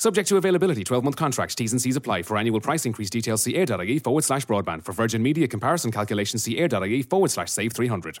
Subject to availability, 12 month contracts, T's and C's apply. For annual price increase details, see air.ie forward slash broadband. For Virgin Media comparison calculations, see air.ie forward slash save 300.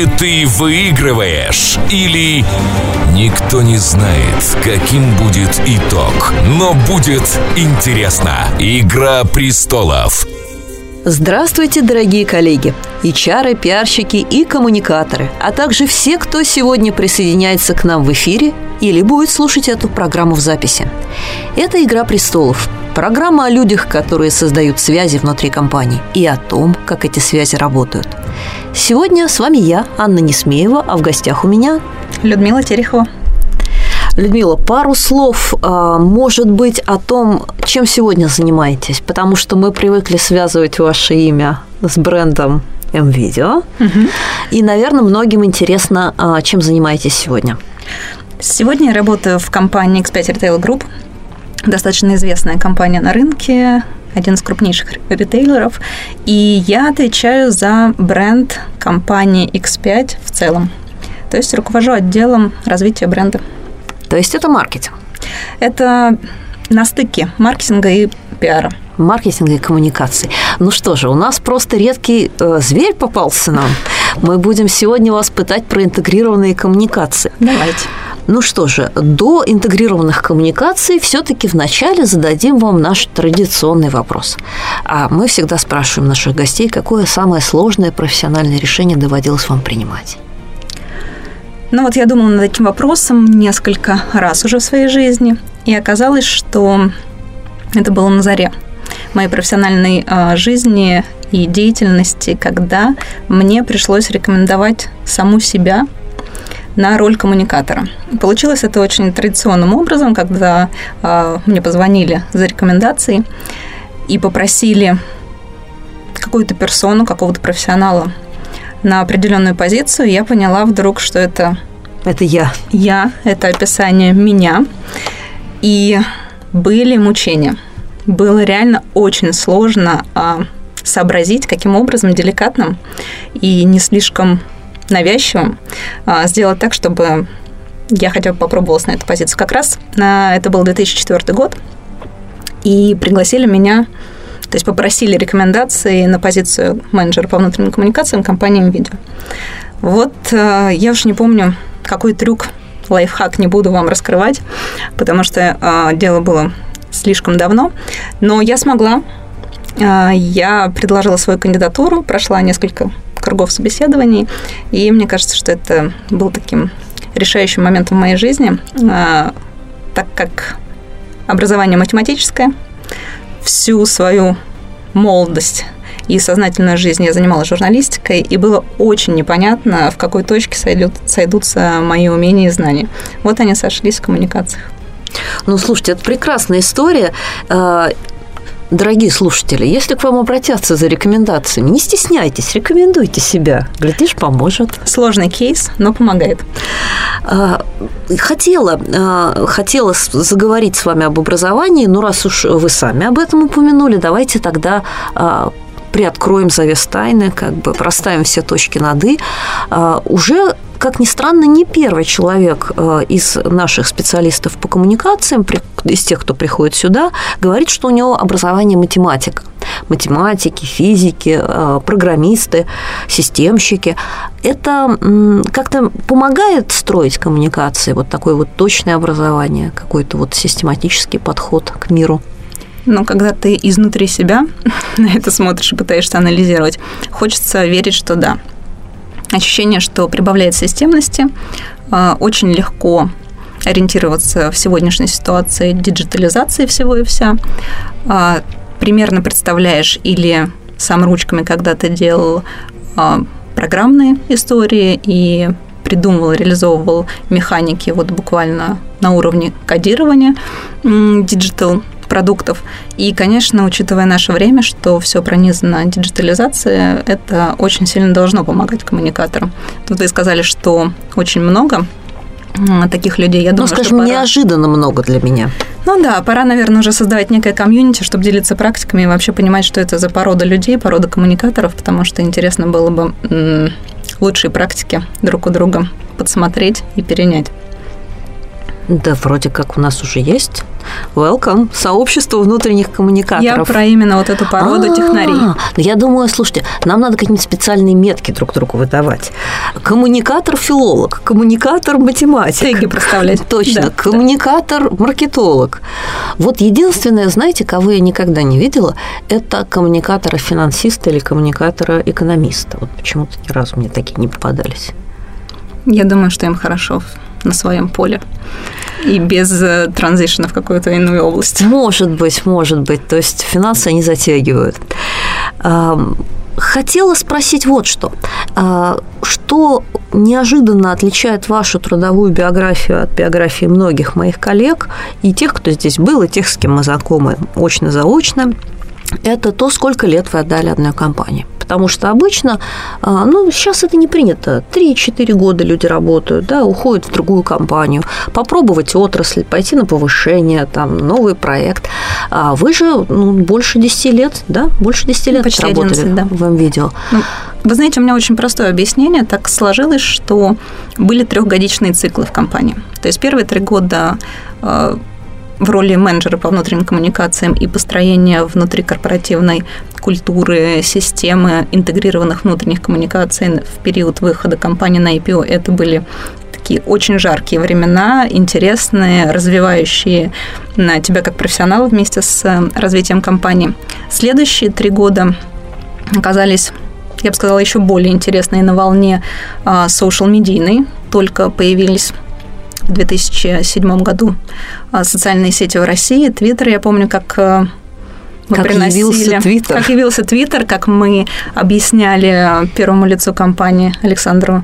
ты выигрываешь, или никто не знает, каким будет итог. Но будет интересно. Игра престолов. Здравствуйте, дорогие коллеги, HR, пиарщики и коммуникаторы, а также все, кто сегодня присоединяется к нам в эфире или будет слушать эту программу в записи. Это «Игра престолов», программа о людях, которые создают связи внутри компаний и о том, как эти связи работают. Сегодня с вами я, Анна Несмеева, а в гостях у меня Людмила Терехова. Людмила, пару слов, а, может быть, о том, чем сегодня занимаетесь, потому что мы привыкли связывать ваше имя с брендом МВидео. Угу. И, наверное, многим интересно, а, чем занимаетесь сегодня. Сегодня я работаю в компании X5 Retail Group, достаточно известная компания на рынке, один из крупнейших ритейлеров, и я отвечаю за бренд компании X5 в целом. То есть руковожу отделом развития бренда. То есть это маркетинг? Это на стыке маркетинга и пиара маркетинга и коммуникаций. Ну что же, у нас просто редкий э, зверь попался нам. Мы будем сегодня вас пытать про интегрированные коммуникации. Давайте. Ну что же, до интегрированных коммуникаций все-таки вначале зададим вам наш традиционный вопрос. А мы всегда спрашиваем наших гостей, какое самое сложное профессиональное решение доводилось вам принимать. Ну вот я думала над этим вопросом несколько раз уже в своей жизни, и оказалось, что это было на заре моей профессиональной э, жизни и деятельности, когда мне пришлось рекомендовать саму себя на роль коммуникатора. Получилось это очень традиционным образом, когда э, мне позвонили за рекомендацией и попросили какую-то персону, какого-то профессионала на определенную позицию, я поняла вдруг, что это... Это я. Я, это описание меня. И были мучения. Было реально очень сложно а, сообразить, каким образом деликатным и не слишком навязчивым а, сделать так, чтобы я хотя бы попробовалась на эту позицию. Как раз на, это был 2004 год, и пригласили меня то есть попросили рекомендации на позицию менеджера по внутренним коммуникациям компании NVIDIA. Вот э, я уж не помню, какой трюк, лайфхак не буду вам раскрывать, потому что дело было слишком давно, но я смогла. Я предложила свою кандидатуру, прошла несколько кругов собеседований, и мне кажется, что это был таким решающим моментом в моей жизни, так как образование математическое, всю свою молодость и сознательную жизнь я занималась журналистикой, и было очень непонятно, в какой точке сойдут, сойдутся мои умения и знания. Вот они сошлись в коммуникациях. Ну, слушайте, это прекрасная история. Дорогие слушатели, если к вам обратятся за рекомендациями, не стесняйтесь, рекомендуйте себя. Глядишь, поможет. Сложный кейс, но помогает. А, хотела, а, хотела заговорить с вами об образовании, но раз уж вы сами об этом упомянули, давайте тогда а, приоткроем завес тайны, как бы проставим все точки над «и». Уже как ни странно, не первый человек э, из наших специалистов по коммуникациям, из тех, кто приходит сюда, говорит, что у него образование математика. Математики, физики, э, программисты, системщики. Это как-то помогает строить коммуникации, вот такое вот точное образование, какой-то вот систематический подход к миру. Но когда ты изнутри себя на это смотришь и пытаешься анализировать, хочется верить, что да. ощущение, что прибавляет системности, а, очень легко ориентироваться в сегодняшней ситуации диджитализации всего и вся. А, примерно представляешь или сам ручками когда-то делал а, программные истории и придумывал, реализовывал механики вот буквально на уровне кодирования digital продуктов. И, конечно, учитывая наше время, что все пронизано диджитализацией, это очень сильно должно помогать коммуникаторам. Тут вы сказали, что очень много таких людей. Я ну, думаю, скажем, что пора... неожиданно много для меня. Ну да, пора, наверное, уже создавать некое комьюнити, чтобы делиться практиками и вообще понимать, что это за порода людей, порода коммуникаторов, потому что интересно было бы лучшие практики друг у друга подсмотреть и перенять. Да, вроде как у нас уже есть. Welcome, сообщество внутренних коммуникаторов. Я про именно вот эту породу А-а-а. технарей. Я думаю, слушайте, нам надо какие-нибудь специальные метки друг другу выдавать. Коммуникатор-филолог, коммуникатор-математик. Теги проставлять. Точно, да, коммуникатор-маркетолог. Вот единственное, знаете, кого я никогда не видела, это коммуникатора-финансиста или коммуникатора-экономиста. Вот почему-то ни разу мне такие не попадались. Я думаю, что им хорошо на своем поле и без э, транзишена в какую-то иную область. Может быть, может быть. То есть финансы они затягивают. Хотела спросить вот что. А, что неожиданно отличает вашу трудовую биографию от биографии многих моих коллег и тех, кто здесь был, и тех, с кем мы знакомы очно-заочно, это то, сколько лет вы отдали одной компании потому что обычно, а, ну, сейчас это не принято. 3-4 года люди работают, да, уходят в другую компанию, попробовать отрасль, пойти на повышение, там, новый проект. А вы же ну, больше 10 лет, да, больше 10 лет Почти работали 11, да. в видео. Ну, вы знаете, у меня очень простое объяснение. Так сложилось, что были трехгодичные циклы в компании. То есть первые три года а, в роли менеджера по внутренним коммуникациям и построения внутрикорпоративной культуры, системы интегрированных внутренних коммуникаций в период выхода компании на IPO. Это были такие очень жаркие времена, интересные, развивающие на тебя как профессионала вместе с э, развитием компании. Следующие три года оказались я бы сказала, еще более интересные на волне социал-медийной. Только появились в 2007 году а, социальные сети в России, Твиттер, я помню, как э, мы как приносили, явился Твиттер. Как явился Твиттер, как мы объясняли первому лицу компании Александру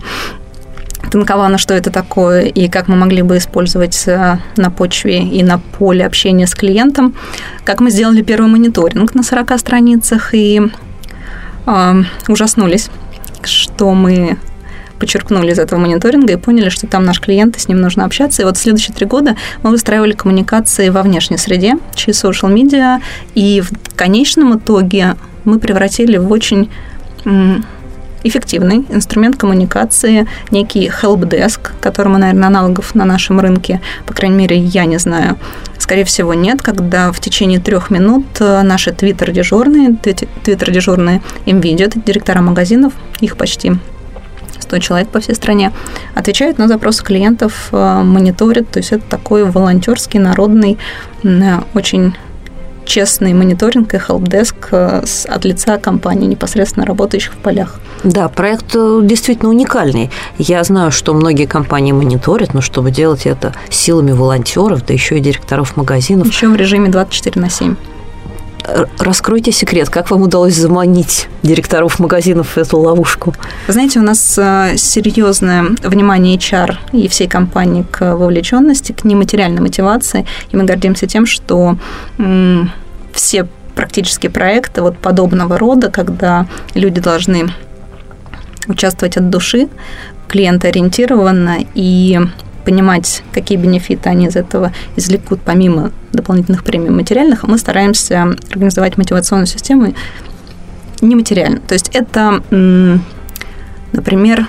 Танковану, что это такое, и как мы могли бы использовать э, на почве и на поле общения с клиентом. Как мы сделали первый мониторинг на 40 страницах и э, ужаснулись, что мы подчеркнули из этого мониторинга и поняли, что там наш клиент, и с ним нужно общаться. И вот следующие три года мы выстраивали коммуникации во внешней среде через social media, и в конечном итоге мы превратили в очень эффективный инструмент коммуникации, некий helpdesk, которому, наверное, аналогов на нашем рынке, по крайней мере, я не знаю, скорее всего, нет, когда в течение трех минут э, наши твиттер-дежурные, твиттер-дежурные им видят, директора магазинов, их почти 100 человек по всей стране, отвечают на запросы клиентов, э, мониторят. То есть это такой волонтерский, народный, э, очень честный мониторинг и helpdesk э, от лица компании, непосредственно работающих в полях. Да, проект действительно уникальный. Я знаю, что многие компании мониторят, но чтобы делать это силами волонтеров, да еще и директоров магазинов. Еще в режиме 24 на 7 раскройте секрет, как вам удалось заманить директоров магазинов в эту ловушку? Вы знаете, у нас э, серьезное внимание HR и всей компании к вовлеченности, к нематериальной мотивации, и мы гордимся тем, что все практически проекты вот подобного рода, когда люди должны участвовать от души, клиентоориентированно и понимать, какие бенефиты они из этого извлекут помимо дополнительных премий материальных, мы стараемся организовать мотивационную систему нематериально. То есть это, например,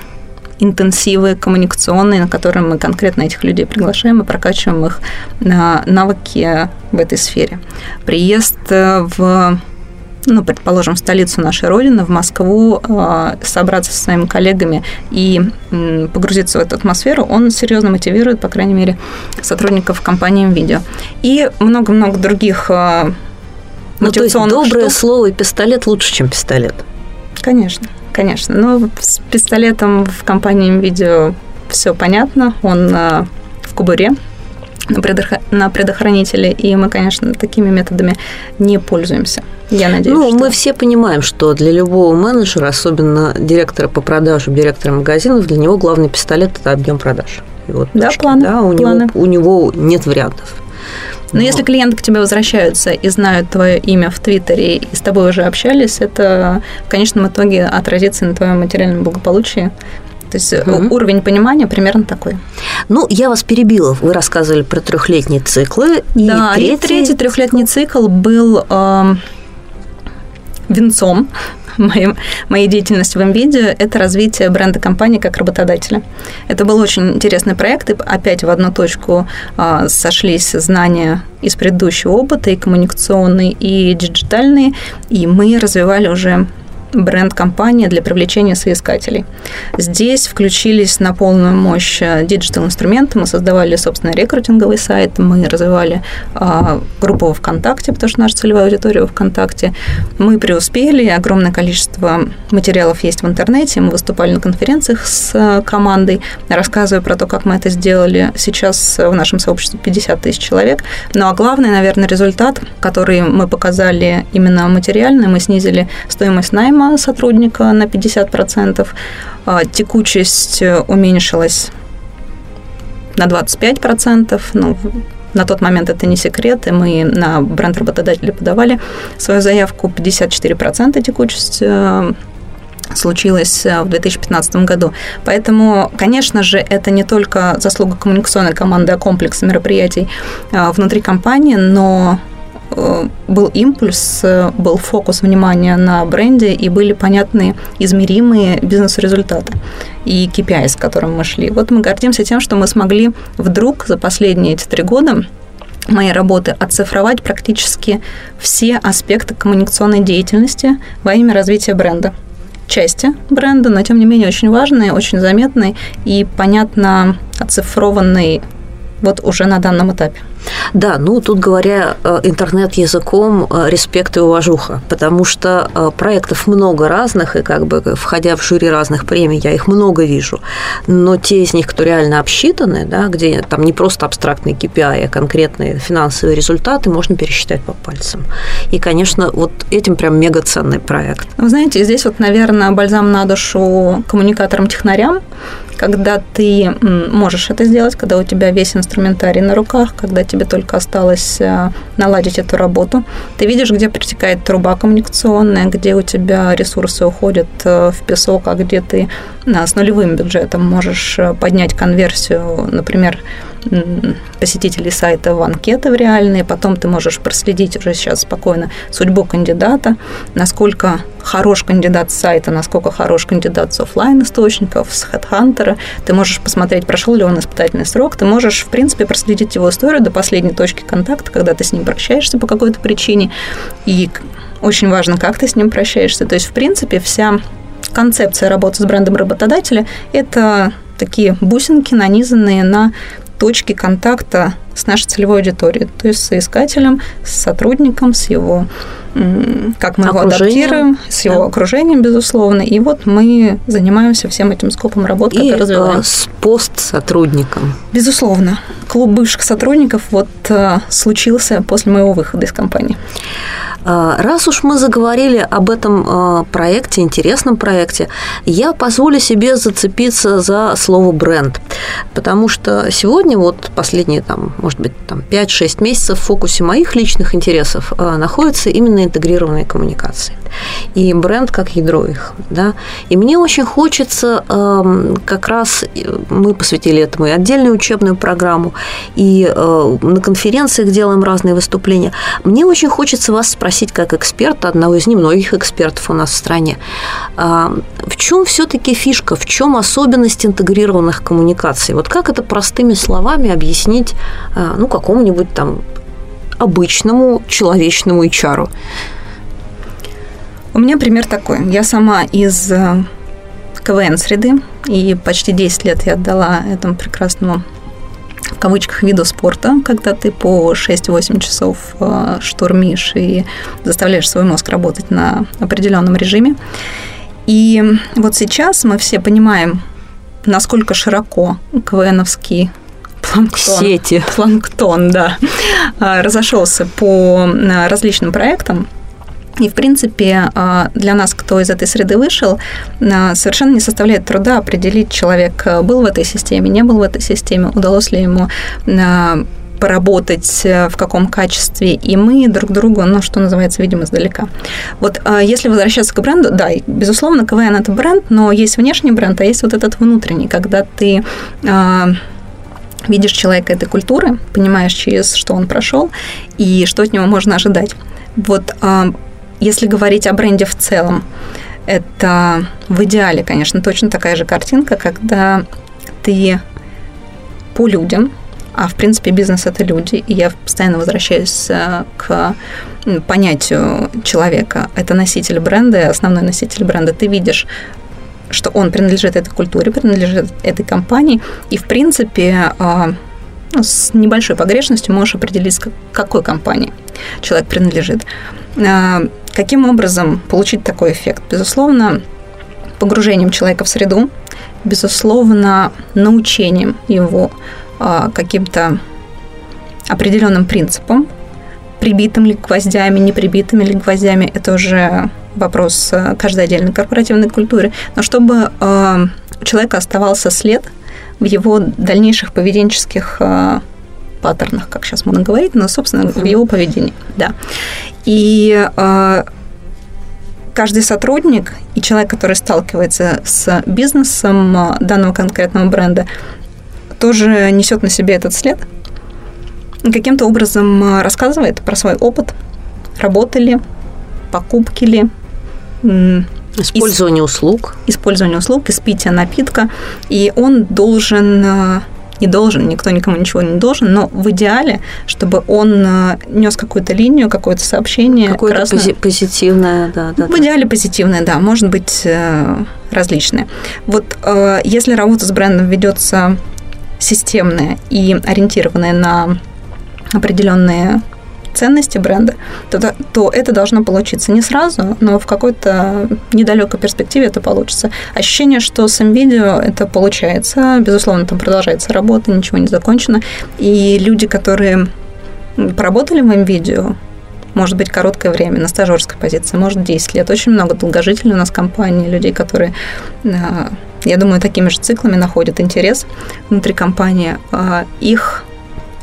интенсивы коммуникационные, на которые мы конкретно этих людей приглашаем и прокачиваем их на навыки в этой сфере. Приезд в ну, предположим, в столицу нашей Родины, в Москву, а, собраться со своими коллегами и погрузиться в эту атмосферу, он серьезно мотивирует, по крайней мере, сотрудников компании NVIDIA. И много-много других мотивационных ну, то есть доброе штук. слово и пистолет лучше, чем пистолет. Конечно конечно. Ну, с пистолетом в компании видео все понятно. Он э, в кубуре на, предохр... на предохранителе, и мы, конечно, такими методами не пользуемся. Я надеюсь, Ну, что... мы все понимаем, что для любого менеджера, особенно директора по продажам, директора магазинов, для него главный пистолет – это объем продаж. И вот Да, точка. планы, Да, у, планы. Него, у него нет вариантов. Но если клиенты к тебе возвращаются и знают твое имя в Твиттере и с тобой уже общались, это в конечном итоге отразится на твоем материальном благополучии. То есть э, Мгм. уровень понимания примерно такой. Ну, я вас перебила. Вы рассказывали про трехлетние циклы. И да, и третий трехлетний цикл был эм, венцом моей, моей деятельности в NVIDIA – это развитие бренда компании как работодателя. Это был очень интересный проект, и опять в одну точку а, сошлись знания из предыдущего опыта, и коммуникационные, и диджитальные, и мы развивали уже бренд компании для привлечения соискателей. Здесь включились на полную мощь digital инструменты, мы создавали собственный рекрутинговый сайт, мы развивали а, группу ВКонтакте, потому что наша целевая аудитория во ВКонтакте. Мы преуспели, огромное количество материалов есть в интернете, мы выступали на конференциях с а, командой, рассказывая про то, как мы это сделали. Сейчас в нашем сообществе 50 тысяч человек. Ну а главный, наверное, результат, который мы показали именно материальный, мы снизили стоимость найма сотрудника на 50%, а, текучесть э, уменьшилась на 25%, ну, на тот момент это не секрет, и мы на бренд работодателя подавали свою заявку 54% текучесть э, случилось э, в 2015 году. Поэтому, конечно же, это не только заслуга коммуникационной команды, а комплекса мероприятий внутри компании, но был импульс, э, был фокус внимания на бренде, и были понятные, измеримые бизнес-результаты и KPI, с которым мы шли. Вот мы гордимся тем, что мы смогли вдруг за последние эти три года моей работы оцифровать практически все аспекты коммуникационной деятельности во имя развития бренда части бренда, но тем не менее очень важные, очень заметные и понятно оцифрованные вот уже на данном этапе. Да, ну тут говоря э, интернет-языком, э, респект и уважуха, потому что э, проектов много разных, и как бы входя в жюри разных премий, я их много вижу, но те из них, кто реально обсчитаны, да, где там не просто абстрактные KPI, а конкретные финансовые результаты, можно пересчитать по пальцам. И, конечно, вот этим прям мега ценный проект. Вы знаете, здесь вот, наверное, бальзам на душу коммуникаторам-технарям, когда ты можешь это сделать, когда у тебя весь инструментарий на руках, когда тебе только осталось э, наладить эту работу. Ты видишь, где протекает труба коммуникационная, где у тебя ресурсы уходят э, в песок, а где ты с нулевым бюджетом можешь э, поднять конверсию, например, посетителей сайта в анкеты в реальные, потом ты можешь проследить уже сейчас спокойно судьбу кандидата, насколько хорош кандидат с сайта, насколько хорош кандидат с офлайн источников, с HeadHunter. Ты можешь посмотреть, прошел ли он испытательный срок, ты можешь, в принципе, проследить его историю до последней точки контакта, когда ты с ним прощаешься по какой-то причине. И очень важно, как ты с ним прощаешься. То есть, в принципе, вся концепция работы с брендом работодателя – это такие бусинки, нанизанные на точки контакта с нашей целевой аудиторией, то есть с соискателем, с сотрудником, с его как мы его адаптируем, с его да. окружением, безусловно. И вот мы занимаемся всем этим скопом работ, и который развиваем. с постсотрудником. Безусловно. Клуб бывших сотрудников вот случился после моего выхода из компании. Раз уж мы заговорили об этом проекте, интересном проекте, я позволю себе зацепиться за слово бренд, потому что сегодня вот последние там, может быть, там 5-6 месяцев в фокусе моих личных интересов находится именно интегрированные коммуникации. И бренд как ядро их. Да? И мне очень хочется э, как раз, мы посвятили этому и отдельную учебную программу, и э, на конференциях делаем разные выступления. Мне очень хочется вас спросить, как эксперта, одного из немногих экспертов у нас в стране, э, в чем все-таки фишка, в чем особенность интегрированных коммуникаций? Вот как это простыми словами объяснить э, ну, какому-нибудь там обычному человечному HR? У меня пример такой. Я сама из э, КВН-среды, и почти 10 лет я отдала этому прекрасному в кавычках виду спорта, когда ты по 6-8 часов штурмишь и заставляешь свой мозг работать на определенном режиме. И вот сейчас мы все понимаем, насколько широко КВНовский планктон, Сети. планктон, да, а, разошелся по различным проектам. И, в принципе, а, для нас, кто из этой среды вышел, совершенно не составляет труда определить, человек был в этой системе, не был в этой системе, удалось ли ему поработать, в каком качестве, и мы друг другу, ну, что называется, видим издалека. Вот если возвращаться к бренду, да, безусловно, КВН – это бренд, но есть внешний бренд, а есть вот этот внутренний, когда ты видишь человека этой культуры, понимаешь, через что он прошел и что от него можно ожидать. Вот а, если говорить о бренде в целом, это в идеале, конечно, точно такая же картинка, когда ты по людям, а в принципе бизнес это люди, и я постоянно возвращаюсь э, к понятию человека. Это носитель бренда, основной носитель бренда. Ты видишь что он принадлежит этой культуре, принадлежит этой компании, и, в принципе, а, ну, с небольшой погрешностью можешь определить, к какой компании человек принадлежит. Каким образом получить такой эффект? Безусловно, погружением человека в среду, безусловно, научением его а, каким-то определенным принципам, прибитым ли гвоздями, не прибитыми ли гвоздями, это уже вопрос э, каждой отдельной корпоративной культуры, но чтобы э, у человека оставался след в его дальнейших поведенческих э, паттернах, как сейчас можно говорить, но, собственно, в его поведении, да. И каждый сотрудник и человек, который сталкивается с бизнесом данного конкретного бренда, тоже несет на себе этот след, каким-то образом рассказывает про свой опыт, работы ли, покупки ли, Использование из, услуг. Использование услуг, из питья напитка. И он должен не должен, никто никому ничего не должен, но в идеале, чтобы он э, нес какую-то линию, какое-то сообщение. Какое-то. Пози- позитивное, да, да. В да. идеале позитивное, да, может быть э, различное. Вот если работа с брендом ведется системная и ориентированная на определенные ценности бренда, то, то это должно получиться не сразу, но в какой-то недалекой перспективе это получится. Ощущение, что с видео это получается, безусловно, там продолжается работа, ничего не закончено, и люди, которые поработали в видео, может быть, короткое время на стажерской позиции, может, 10 лет. Очень много долгожителей у нас в компании, людей, которые, а, я думаю, такими же циклами находят интерес внутри компании. А, их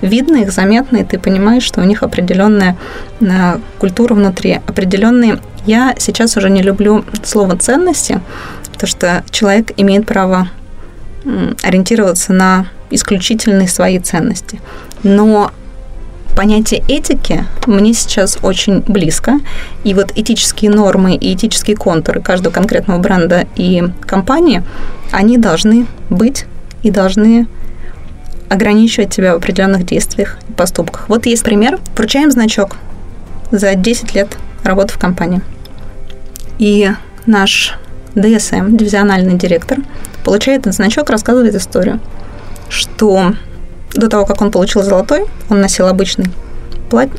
видно их, заметно, и ты понимаешь, что у них определенная э, культура внутри, определенные... Я сейчас уже не люблю слово ценности, потому что человек имеет право ориентироваться на исключительные свои ценности. Но понятие этики мне сейчас очень близко. И вот этические нормы и этические контуры каждого конкретного бренда и компании, они должны быть и должны ограничивать тебя в определенных действиях и поступках. Вот есть пример. Вручаем значок за 10 лет работы в компании. И наш DSM, дивизиональный директор, получает этот значок, рассказывает историю, что до того, как он получил золотой, он носил обычный плат...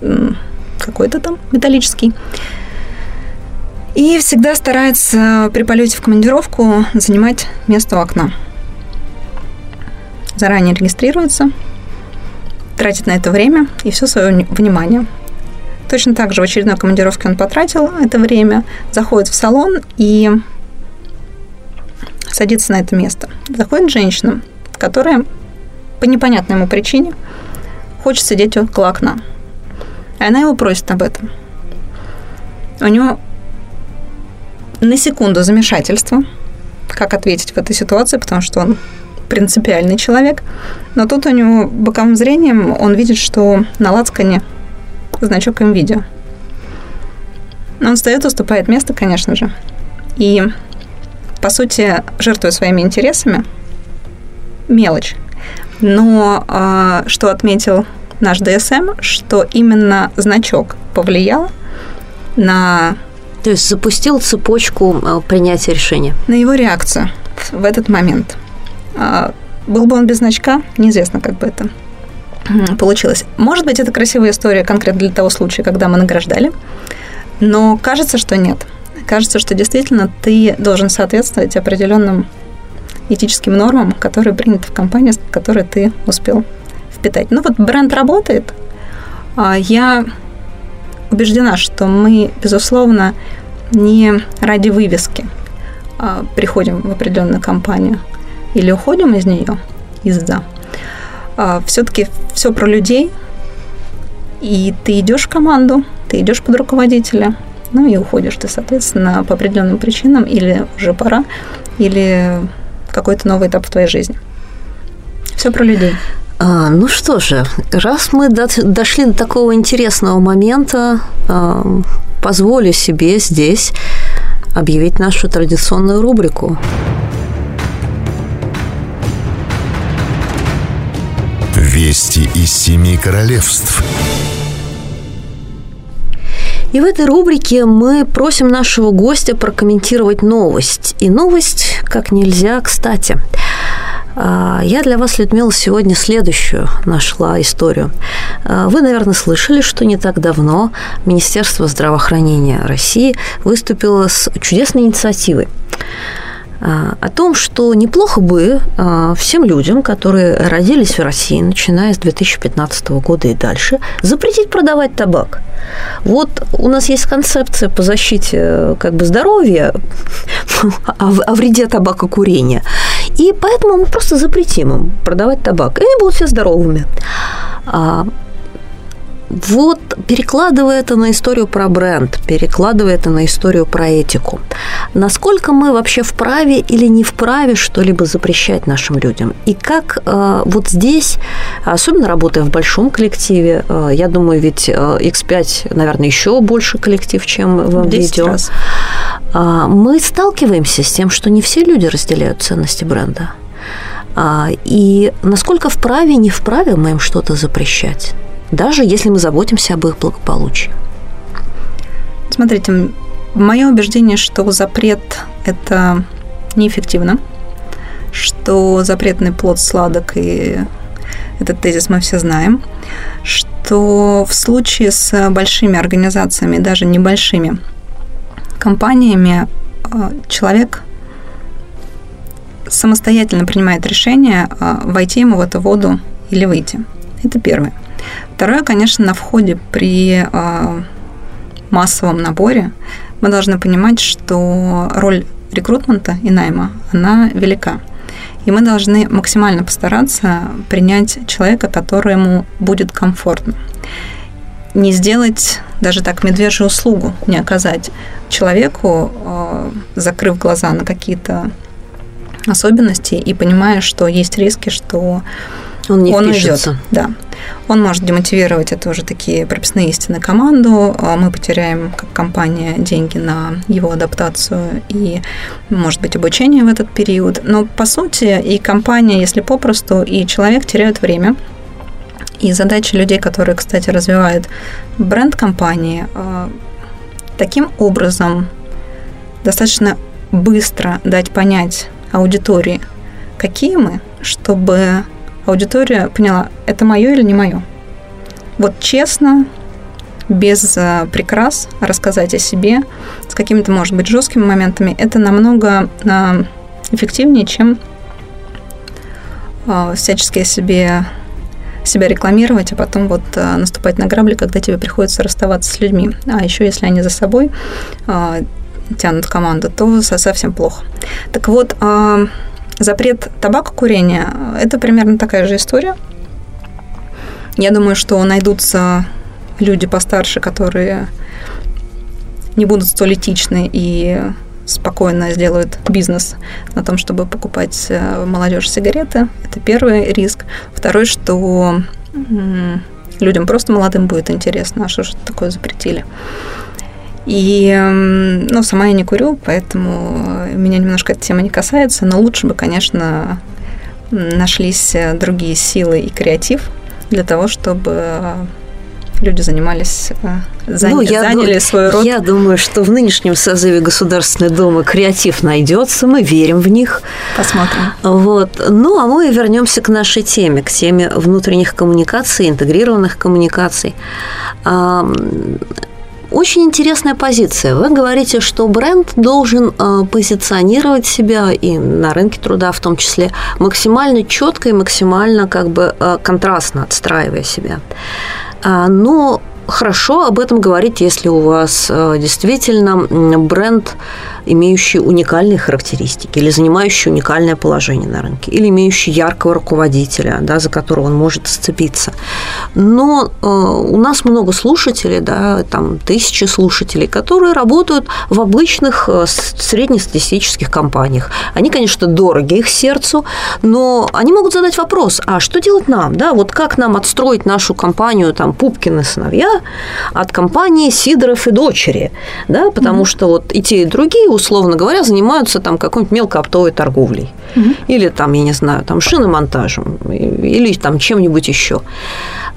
какой-то там металлический. И всегда старается при полете в командировку занимать место у окна заранее регистрируется, тратит на это время и все свое внимание. Точно так же в очередной командировке он потратил это время, заходит в салон и садится на это место. Заходит женщина, которая по непонятной ему причине хочет сидеть около окна. И она его просит об этом. У него на секунду замешательство, как ответить в этой ситуации, потому что он принципиальный человек. Но тут у него боковым зрением он видит, что на лацкане значок МВидео. Он встает, уступает место, конечно же. И, по сути, жертвуя своими интересами, мелочь. Но э, что отметил наш ДСМ, что именно значок повлиял на... То есть запустил цепочку а, принятия решения. На его реакцию в этот момент. А, был бы он без значка, неизвестно, как бы это получилось. Может быть, это красивая история конкретно для того случая, когда мы награждали, но кажется, что нет. кажется, что действительно ты должен соответствовать определенным этическим нормам, которые приняты в компании, с которой ты успел впитать. Ну вот бренд работает. А я убеждена, что мы, безусловно, не ради вывески а, приходим в определенную компанию или уходим из нее из-за. А, Все-таки все про людей, и ты идешь в команду, ты идешь под руководителя, ну и уходишь ты, соответственно, по определенным причинам, или уже пора, или какой-то новый этап в твоей жизни. Все про людей. А, ну что же, раз мы до, дошли до такого интересного момента, а, позволю себе здесь объявить нашу традиционную рубрику. Вести из семи королевств. И в этой рубрике мы просим нашего гостя прокомментировать новость. И новость как нельзя кстати. А, я для вас, Людмила, сегодня следующую нашла историю. А, вы, наверное, слышали, что не так давно Министерство здравоохранения России выступило с чудесной инициативой о том, что неплохо бы всем людям, которые родились в России, начиная с 2015 года и дальше, запретить продавать табак. Вот у нас есть концепция по защите как бы здоровья, о вреде табакокурения. И поэтому мы просто запретим им продавать табак. И они будут все здоровыми. А, вот перекладывая это на историю про бренд, перекладывая это на историю про этику, насколько мы вообще вправе или не вправе что-либо запрещать нашим людям? И как э, вот здесь, особенно работая в большом коллективе, э, я думаю, ведь э, X5, наверное, еще больше коллектив, чем в видео, раз. Э, мы сталкиваемся с тем, что не все люди разделяют ценности бренда. Э, и насколько вправе, не вправе мы им что-то запрещать? Даже если мы заботимся об их благополучии. Смотрите, мое убеждение, что запрет – это неэффективно, что запретный плод сладок, и этот тезис мы все знаем, что в случае с большими организациями, даже небольшими компаниями, э, человек самостоятельно принимает решение, э, войти ему в эту воду или выйти. Это первое. Второе, конечно, на входе при а, массовом наборе мы должны понимать, что роль рекрутмента и найма, она велика. И мы должны максимально постараться принять человека, которому будет комфортно. Не сделать даже так медвежью услугу, не оказать человеку, а, закрыв глаза на какие-то особенности и понимая, что есть риски, что он не он идет. Да. Он может демотивировать, это уже такие прописные истины, команду. А мы потеряем, как компания, деньги на его адаптацию и, может быть, обучение в этот период. Но, по сути, и компания, если попросту, и человек теряют время. И задача людей, которые, кстати, развивают бренд компании, а, таким образом достаточно быстро дать понять аудитории, какие мы, чтобы аудитория поняла, это мое или не мое. Вот честно, без э, прикрас рассказать о себе, с какими-то, может быть, жесткими моментами, это намного э, эффективнее, чем э, всячески себе себя рекламировать, а потом вот наступать на грабли, когда тебе приходится расставаться с людьми. А еще если они за собой тянут команду, то совсем плохо. Так вот, Запрет табакокурения – это примерно такая же история. Я думаю, что найдутся люди постарше, которые не будут столь этичны и спокойно сделают бизнес на том, чтобы покупать э, молодежь сигареты. Это первый риск. Второй, что людям просто молодым будет интересно, а что же такое запретили. И, эм, ну, сама я не курю, поэтому э, меня немножко эта тема не касается, но лучше бы, конечно, нашлись э, другие силы и креатив для того, чтобы э, люди занимались, заня, ну, я заняли свой род. Я думаю, что в нынешнем созыве Государственной Думы креатив найдется, мы верим в них. Посмотрим. Вот. Ну, а мы вернемся к нашей теме, к теме внутренних коммуникаций, интегрированных коммуникаций очень интересная позиция. Вы говорите, что бренд должен э, позиционировать себя и на рынке труда в том числе максимально четко и максимально как бы э, контрастно отстраивая себя. А, но хорошо об этом говорить, если у вас э, действительно бренд, имеющий уникальные характеристики, или занимающий уникальное положение на рынке, или имеющий яркого руководителя, да, за которого он может сцепиться. Но э, у нас много слушателей, да, там тысячи слушателей, которые работают в обычных э, среднестатистических компаниях. Они, конечно, дороги их сердцу, но они могут задать вопрос, а что делать нам, да, вот как нам отстроить нашу компанию, там, Пупкины сыновья, от компании Сидоров и дочери, да, потому mm-hmm. что вот и те, и другие, условно говоря, занимаются там какой-нибудь мелкооптовой торговлей mm-hmm. или там, я не знаю, там шиномонтажем или там чем-нибудь еще.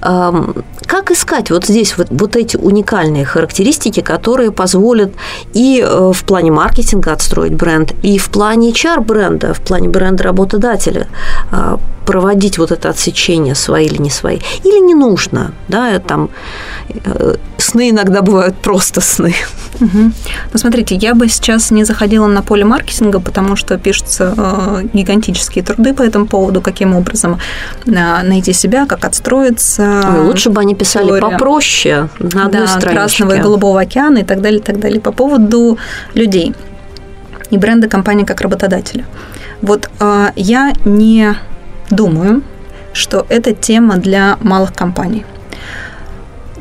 Как искать вот здесь вот, вот эти уникальные характеристики, которые позволят и э, в плане маркетинга отстроить бренд, и в плане HR бренда, в плане бренда работодателя а, проводить вот это отсечение, свои или не свои, или не нужно, да, там э, сны иногда бывают просто сны. Угу. Ну, смотрите, я бы сейчас не заходила на поле маркетинга, потому что пишутся э, гигантические труды по этому поводу, каким образом э, найти себя, как отстроиться. Ой, лучше бы они писали теория. попроще на одной да, страничке. Красного и Голубого океана и так далее, и так далее. По поводу людей и бренда компании как работодателя. Вот э, я не думаю, что это тема для малых компаний.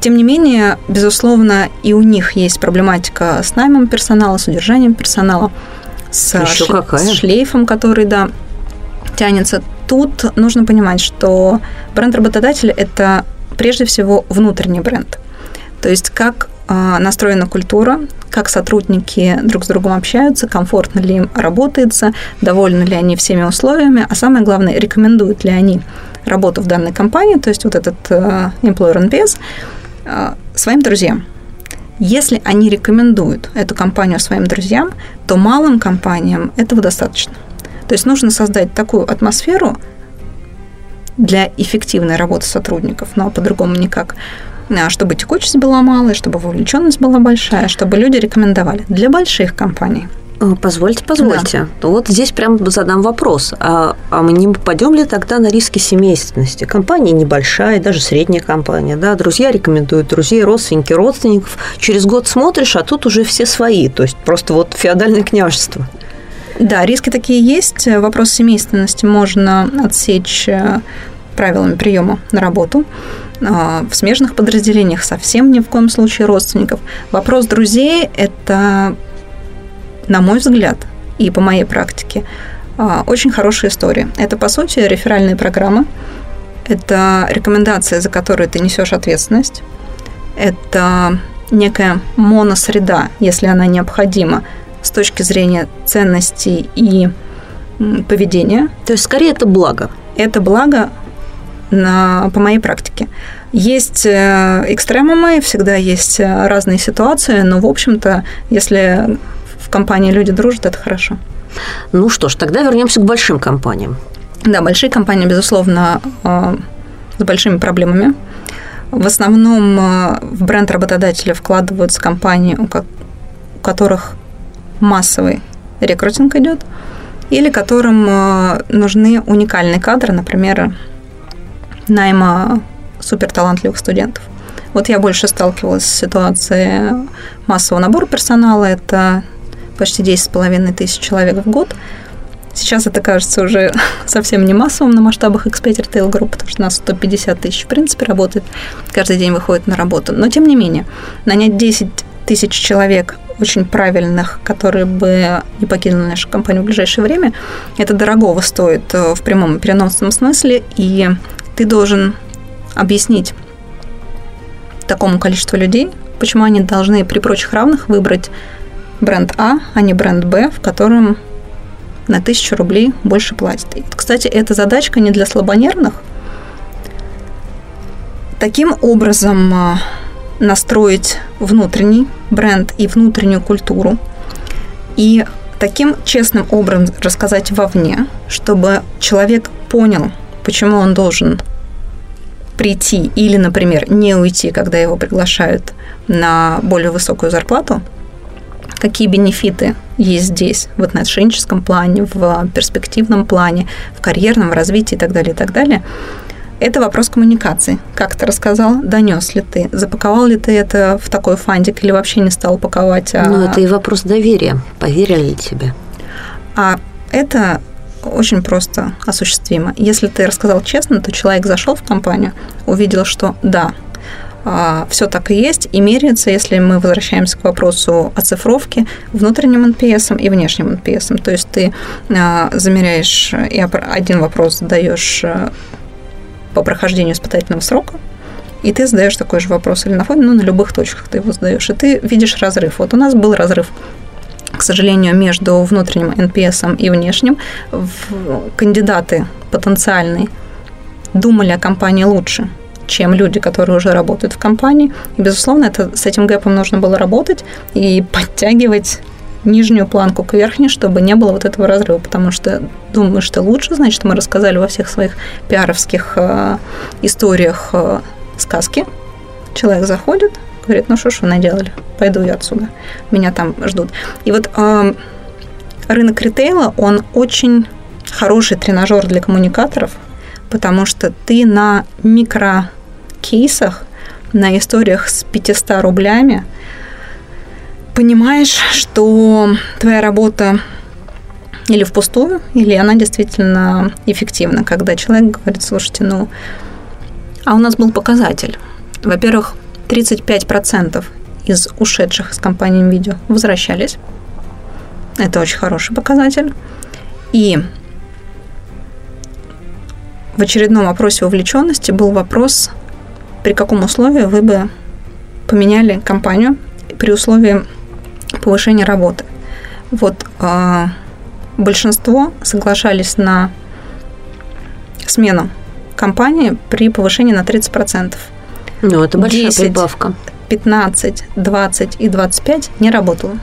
Тем не менее, безусловно, и у них есть проблематика с наймом персонала, с удержанием персонала, с, Еще ш... какая? с шлейфом, который, да, тянется. Тут нужно понимать, что бренд работодателя – это прежде всего внутренний бренд. То есть как а, настроена культура, как сотрудники друг с другом общаются, комфортно ли им работается, довольны ли они всеми условиями, а самое главное, рекомендуют ли они работу в данной компании, то есть вот этот uh, employer NPS, uh, своим друзьям. Если они рекомендуют эту компанию своим друзьям, то малым компаниям этого достаточно. То есть нужно создать такую атмосферу для эффективной работы сотрудников, но по-другому никак, а, чтобы текучесть была малая, чтобы вовлеченность была большая, чтобы люди рекомендовали для больших компаний. Э, позвольте, позвольте. Да. Вот здесь прям задам вопрос. А, а мы не попадем ли тогда на риски семейственности? Компания небольшая, даже средняя компания, да, друзья рекомендуют друзей, родственники, родственников. Через год смотришь, а тут уже все свои, то есть просто вот феодальное княжество. Да, риски такие есть. Вопрос семейственности можно отсечь э, правилами приема на работу. А, в смежных подразделениях совсем ни в коем случае родственников. Вопрос друзей – это, на мой взгляд, и по моей практике, а, очень хорошая история. Это, по сути, реферальные программы, это рекомендация, за которую ты несешь ответственность, это некая моносреда, если она необходима, с точки зрения ценностей и поведения. То есть, скорее, это благо. Это благо на, по моей практике. Есть э, экстремумы, всегда есть э, разные ситуации, но, в общем-то, если в компании люди дружат, это хорошо. Ну что ж, тогда вернемся к большим компаниям. Да, большие компании, безусловно, э, с большими проблемами. В основном в бренд работодателя вкладываются компании, у которых массовый рекрутинг идет, или которым нужны уникальные кадры, например, найма суперталантливых студентов. Вот я больше сталкивалась с ситуацией массового набора персонала. Это почти 10,5 тысяч человек в год. Сейчас это кажется уже совсем не массовым на масштабах X5 Retail Group, потому что у нас 150 тысяч, в принципе, работает, каждый день выходит на работу. Но, тем не менее, нанять 10 тысяч человек очень правильных, которые бы не покинули нашу компанию в ближайшее время, это дорогого стоит э, в прямом и переносном смысле, и ты должен объяснить такому количеству людей, почему они должны при прочих равных выбрать бренд А, а не бренд Б, в котором на тысячу рублей больше платят. И, кстати, эта задачка не для слабонервных. Таким образом а, настроить внутренний бренд и внутреннюю культуру и таким честным образом рассказать вовне, чтобы человек понял, почему он должен прийти или, например, не уйти, когда его приглашают на более высокую зарплату, какие бенефиты есть здесь в отношенческом плане, в перспективном плане, в карьерном развитии и так далее, и так далее. Это вопрос коммуникации. Как ты рассказал, донес ли ты, запаковал ли ты это в такой фандик или вообще не стал упаковать? А... Ну, это и вопрос доверия. Поверили ли тебе? А это очень просто осуществимо. Если ты рассказал честно, то человек зашел в компанию, увидел, что да, а, все так и есть, и меряется, если мы возвращаемся к вопросу оцифровки, внутренним NPS и внешним NPS. То есть ты а, замеряешь и один вопрос задаешь э, по прохождению испытательного срока, и ты задаешь такой же вопрос или на фоне, ну, на любых точках ты его задаешь, и ты видишь разрыв. Вот у нас был разрыв к сожалению, между внутренним NPS и внешним. Кандидаты потенциальные думали о компании лучше, чем люди, которые уже работают в компании. И, безусловно, это, с этим гэпом нужно было работать и подтягивать нижнюю планку к верхней, чтобы не было вот этого разрыва, потому что думаю, что лучше, значит, мы рассказали во всех своих пиаровских э, историях э, сказки. Человек заходит, говорит, ну что ж вы наделали, пойду я отсюда, меня там ждут. И вот э, рынок ритейла, он очень хороший тренажер для коммуникаторов, потому что ты на микрокейсах, на историях с 500 рублями понимаешь, что твоя работа или впустую, или она действительно эффективна, когда человек говорит, слушайте, ну, а у нас был показатель. Во-первых, 35% из ушедших из компании видео возвращались. Это очень хороший показатель. И в очередном опросе вовлеченности был вопрос, при каком условии вы бы поменяли компанию при условии повышения работы. Вот э, большинство соглашались на смену компании при повышении на 30%. Ну, это большая 10, прибавка. 15, 20 и 25 не работало.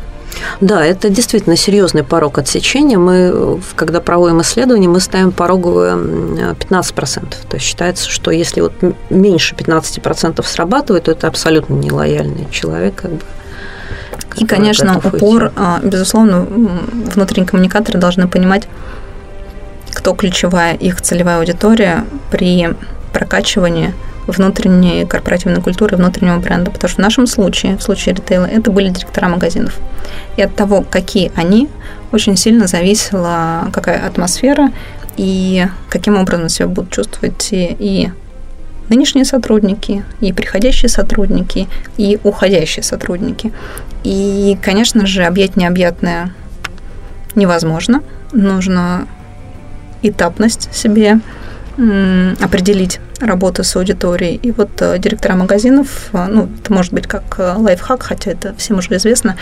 Да, это действительно серьезный порог отсечения. Мы, когда проводим исследования, мы ставим пороговую 15%. То есть считается, что если вот меньше 15% срабатывает, то это абсолютно нелояльный человек. Как бы, и, конечно, упор, уйти. А, безусловно, внутренние коммуникаторы должны понимать, кто ключевая их целевая аудитория при прокачивании внутренней корпоративной культуры, внутреннего бренда. Потому что в нашем случае, в случае ритейла, это были директора магазинов. И от того, какие они, очень сильно зависела какая атмосфера и каким образом себя будут чувствовать и, и нынешние сотрудники, и приходящие сотрудники, и уходящие сотрудники. И, конечно же, объять необъятное невозможно. Нужно этапность себе определить работу с аудиторией. И вот э, директора магазинов, э, ну, это может быть как э, лайфхак, хотя это всем уже известно,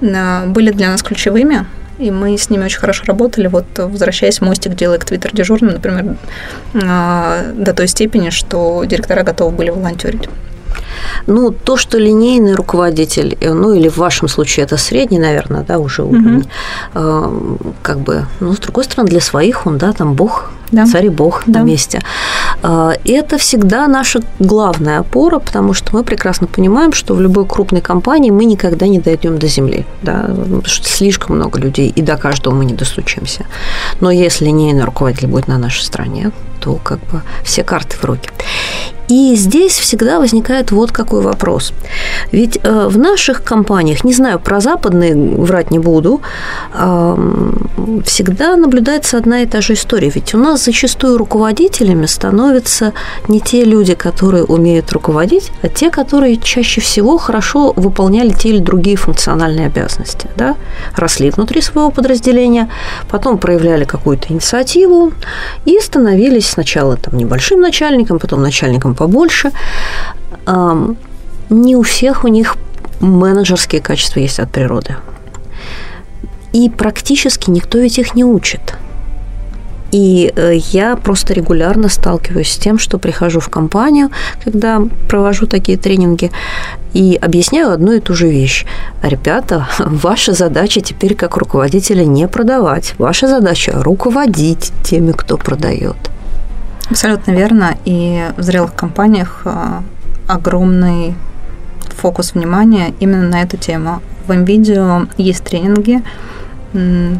были для нас ключевыми, и мы с ними очень хорошо работали. Вот возвращаясь, мостик делая к Твиттер дежурным, например, до той степени, что директора готовы были волонтерить. Ну, то, что линейный руководитель, э, ну, или в вашем случае это средний, наверное, да, уже уровень, угу. как бы, ну, с другой стороны, для своих он, да, там Бог, да. царь и Бог да. на месте. И это всегда наша главная опора, потому что мы прекрасно понимаем, что в любой крупной компании мы никогда не дойдем до земли, да, потому что слишком много людей, и до каждого мы не достучимся. Но если линейный руководитель будет на нашей стороне, то как бы все карты в руки. И здесь всегда возникает вот какой вопрос. Ведь э, в наших компаниях, не знаю, про западные врать не буду, всегда наблюдается одна и та же история. Ведь у нас зачастую руководителями становятся не те люди, которые умеют руководить, а те, которые чаще всего хорошо выполняли те или другие функциональные обязанности. Да? Росли внутри своего подразделения, потом проявляли какую-то инициативу и становились сначала там, небольшим начальником, потом начальником побольше. Не у всех у них менеджерские качества есть от природы. И практически никто ведь их не учит. И э, я просто регулярно сталкиваюсь с тем, что прихожу в компанию, когда провожу такие тренинги, и объясняю одну и ту же вещь. Ребята, ваша задача теперь как руководителя не продавать. Ваша задача руководить теми, кто продает. Абсолютно верно. И в зрелых компаниях а, огромный фокус внимания именно на эту тему. В NVIDIA есть тренинги,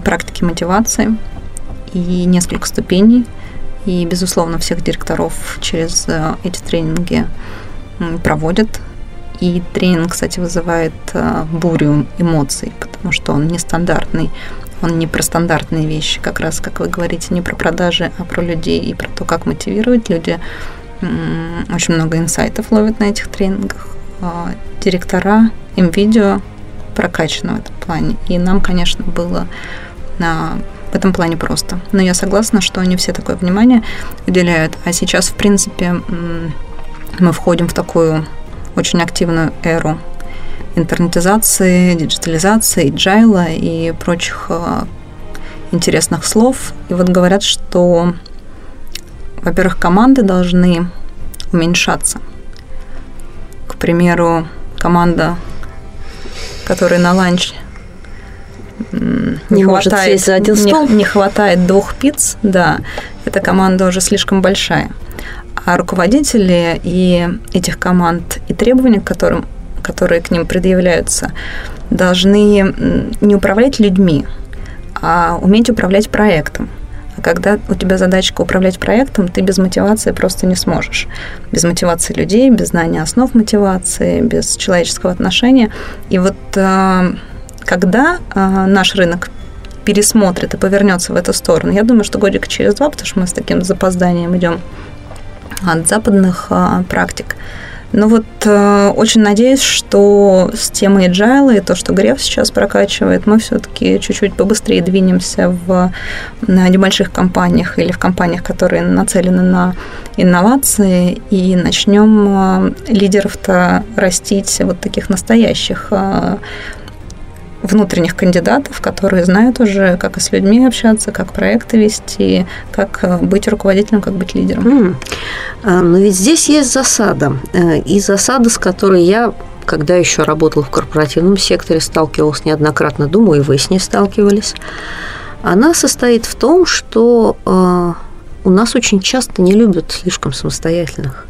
практики мотивации и несколько ступеней. И, безусловно, всех директоров через э, эти тренинги проводят. И тренинг, кстати, вызывает э, бурю эмоций, потому что он нестандартный. Он не про стандартные вещи, как раз, как вы говорите, не про продажи, а про людей и про то, как мотивировать. Люди очень много инсайтов ловят на этих тренингах. А, директора видео прокачаны в этом плане. И нам, конечно, было в этом плане просто. Но я согласна, что они все такое внимание уделяют. А сейчас, в принципе, мы входим в такую очень активную эру интернетизации, диджитализации, джайла и прочих э, интересных слов. И вот говорят, что, во-первых, команды должны уменьшаться. К примеру, команда, которая на ланч не, хватает, за один стол. Не, не хватает двух пиц, да, эта команда уже слишком большая. А руководители и этих команд и требования, которым, которые к ним предъявляются, должны не управлять людьми, а уметь управлять проектом. А когда у тебя задачка управлять проектом, ты без мотивации просто не сможешь. Без мотивации людей, без знания основ мотивации, без человеческого отношения. И вот а, когда а, наш рынок пересмотрит и повернется в эту сторону, я думаю, что годик через два, потому что мы с таким запозданием идем от западных практик. Но вот э, очень надеюсь, что с темой agile и то, что Греф сейчас прокачивает, мы все-таки чуть-чуть побыстрее двинемся в небольших компаниях или в компаниях, которые нацелены на инновации, и начнем э, лидеров-то растить вот таких настоящих э, внутренних кандидатов, которые знают уже, как с людьми общаться, как проекты вести, как э, быть руководителем, как быть лидером. Mm. Но ведь здесь есть засада. Э, и засада, с которой я когда еще работала в корпоративном секторе, сталкивалась неоднократно, думаю, и вы с ней сталкивались, она состоит в том, что э, у нас очень часто не любят слишком самостоятельных.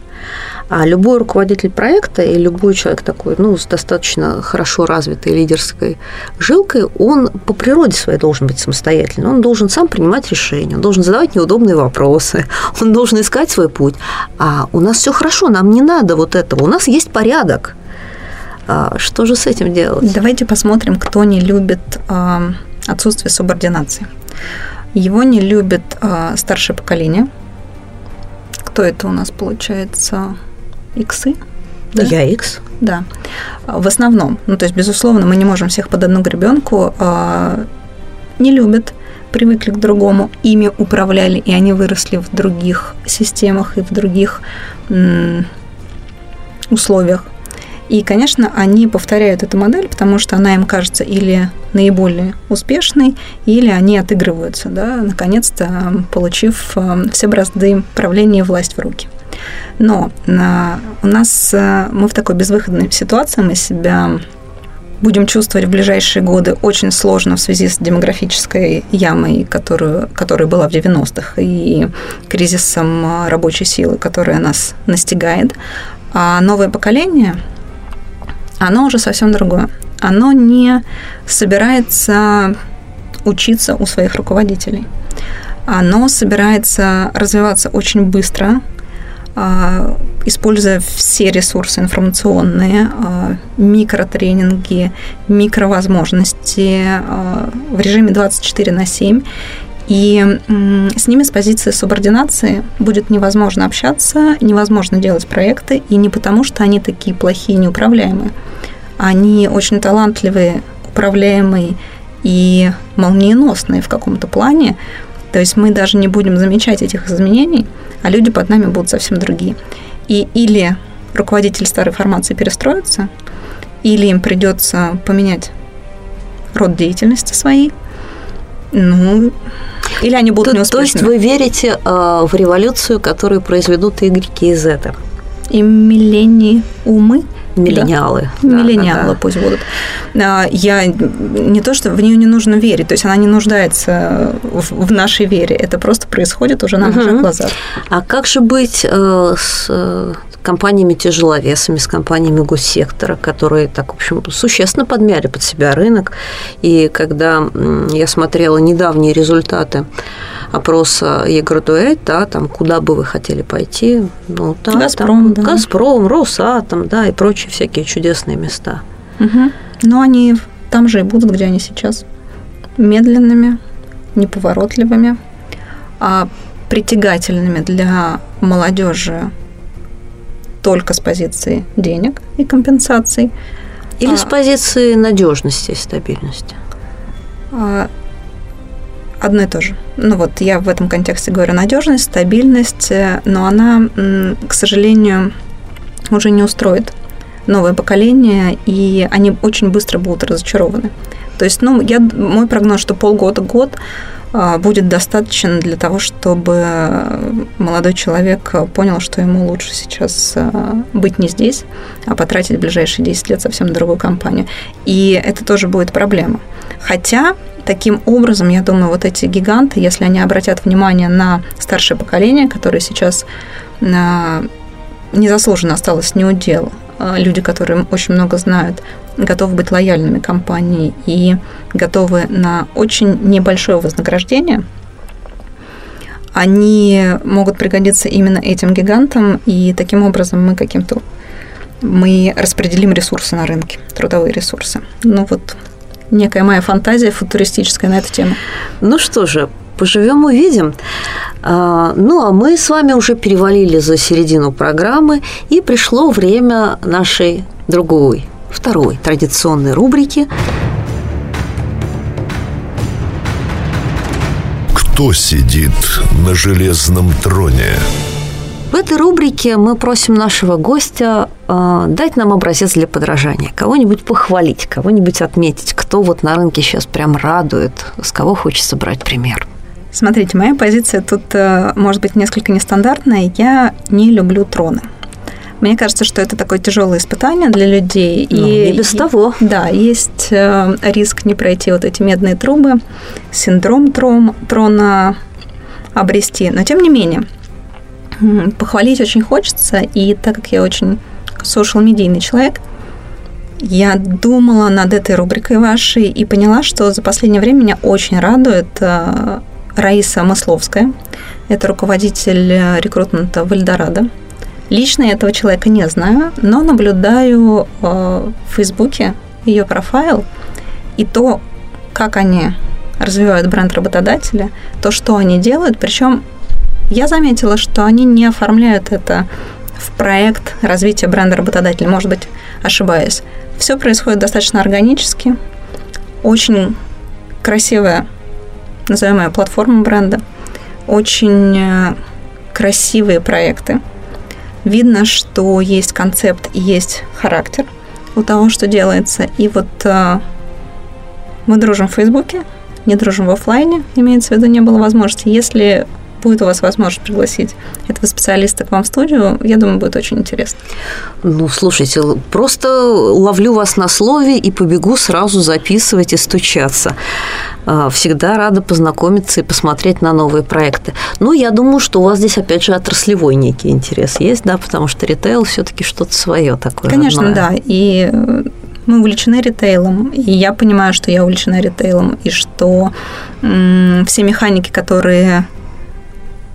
А любой руководитель проекта и любой человек такой, ну, с достаточно хорошо развитой лидерской жилкой, он по природе своей должен быть самостоятельным. Он должен сам принимать решения, он должен задавать неудобные вопросы, он должен искать свой путь. А у нас все хорошо, нам не надо вот этого, у нас есть порядок. А что же с этим делать? Давайте посмотрим, кто не любит э, отсутствие субординации. Его не любит э, старшее поколение. Кто это у нас получается? Иксы. Да? Я X. Да. В основном. Ну, то есть, безусловно, мы не можем всех под одну гребенку. А, не любят, привыкли к другому, ими управляли, и они выросли в других системах и в других условиях. И, конечно, они повторяют эту модель, потому что она им кажется или наиболее успешной, или они отыгрываются, да, наконец-то получив а, все бразды правления и власть в руки. Но на, у нас э, мы в такой безвыходной ситуации, мы себя будем чувствовать в ближайшие годы очень сложно в связи с демографической ямой, которую, которая была в 90-х, и кризисом э, рабочей силы, которая нас настигает. А новое поколение, оно уже совсем другое. Оно не собирается учиться у своих руководителей. Оно собирается развиваться очень быстро, а, используя все ресурсы информационные, а, микротренинги, микровозможности а, в режиме 24 на 7. И с ними с позиции субординации будет невозможно общаться, невозможно делать проекты, и не потому, что они такие плохие, неуправляемые. Они очень талантливые, управляемые и молниеносные в каком-то плане. То есть мы даже не будем замечать этих изменений – а люди под нами будут совсем другие. И или руководитель старой формации перестроится, или им придется поменять род деятельности своей, ну, или они будут то, неуспешными. То есть вы верите э, в революцию, которую произведут Y и Z? И умы Миллениалы. Да. Миллениалы да, да. пусть будут. А, я не то, что в нее не нужно верить, то есть она не нуждается в, в нашей вере, это просто происходит уже на угу. наших глазах. А как же быть э, с э, компаниями тяжеловесами, с компаниями госсектора, которые так, в общем, существенно подмяли под себя рынок. И когда я смотрела недавние результаты опроса e да, там, куда бы вы хотели пойти, ну, да, Газпром, там, да. Газпром, Росатом, да, и прочие всякие чудесные места. Угу. Но они там же и будут, где они сейчас. Медленными, неповоротливыми, а притягательными для молодежи только с позиции денег и компенсаций. Или а, с позиции надежности и стабильности? А, одно и то же. Ну вот я в этом контексте говорю надежность, стабильность, э, но она, к сожалению, уже не устроит новое поколение, и они очень быстро будут разочарованы. То есть, ну, я, мой прогноз, что полгода-год будет достаточно для того, чтобы молодой человек понял, что ему лучше сейчас а, быть не здесь, а потратить ближайшие 10 лет совсем другую компанию. И это тоже будет проблема. Хотя таким образом, я думаю, вот эти гиганты, если они обратят внимание на старшее поколение, которое сейчас а, незаслуженно осталось неудел, люди, которые очень много знают, готовы быть лояльными компании и готовы на очень небольшое вознаграждение, они могут пригодиться именно этим гигантам, и таким образом мы каким-то мы распределим ресурсы на рынке, трудовые ресурсы. Ну вот некая моя фантазия футуристическая на эту тему. Ну что же, поживем увидим. А, ну, а мы с вами уже перевалили за середину программы, и пришло время нашей другой второй традиционной рубрики «Кто сидит на железном троне?» В этой рубрике мы просим нашего гостя э, дать нам образец для подражания, кого-нибудь похвалить, кого-нибудь отметить, кто вот на рынке сейчас прям радует, с кого хочется брать пример. Смотрите, моя позиция тут э, может быть несколько нестандартная. Я не люблю троны. Мне кажется, что это такое тяжелое испытание для людей. Ну, и, не без и, того. Да, есть э, риск не пройти вот эти медные трубы, синдром тром, трона обрести. Но тем не менее, похвалить очень хочется, и так как я очень social-медийный человек, я думала над этой рубрикой вашей и поняла, что за последнее время меня очень радует э, Раиса Масловская. Это руководитель э, рекрутмента в Эльдорадо. Лично я этого человека не знаю, но наблюдаю э, в Фейсбуке ее профайл и то, как они развивают бренд работодателя, то, что они делают. Причем я заметила, что они не оформляют это в проект развития бренда работодателя. Может быть, ошибаюсь. Все происходит достаточно органически. Очень красивая, назовем ее, платформа бренда. Очень э, красивые проекты видно, что есть концепт и есть характер у того, что делается. И вот э, мы дружим в Фейсбуке, не дружим в офлайне, имеется в виду, не было возможности. Если будет у вас возможность пригласить этого специалиста к вам в студию, я думаю, будет очень интересно. Ну, слушайте, просто ловлю вас на слове и побегу сразу записывать и стучаться. А, всегда рада познакомиться и посмотреть на новые проекты. Ну, я думаю, что у вас здесь, опять же, отраслевой некий интерес есть, да, потому что ритейл все-таки что-то свое такое. Конечно, родное. да. И мы увлечены ритейлом, и я понимаю, что я увлечена ритейлом, и что м- все механики, которые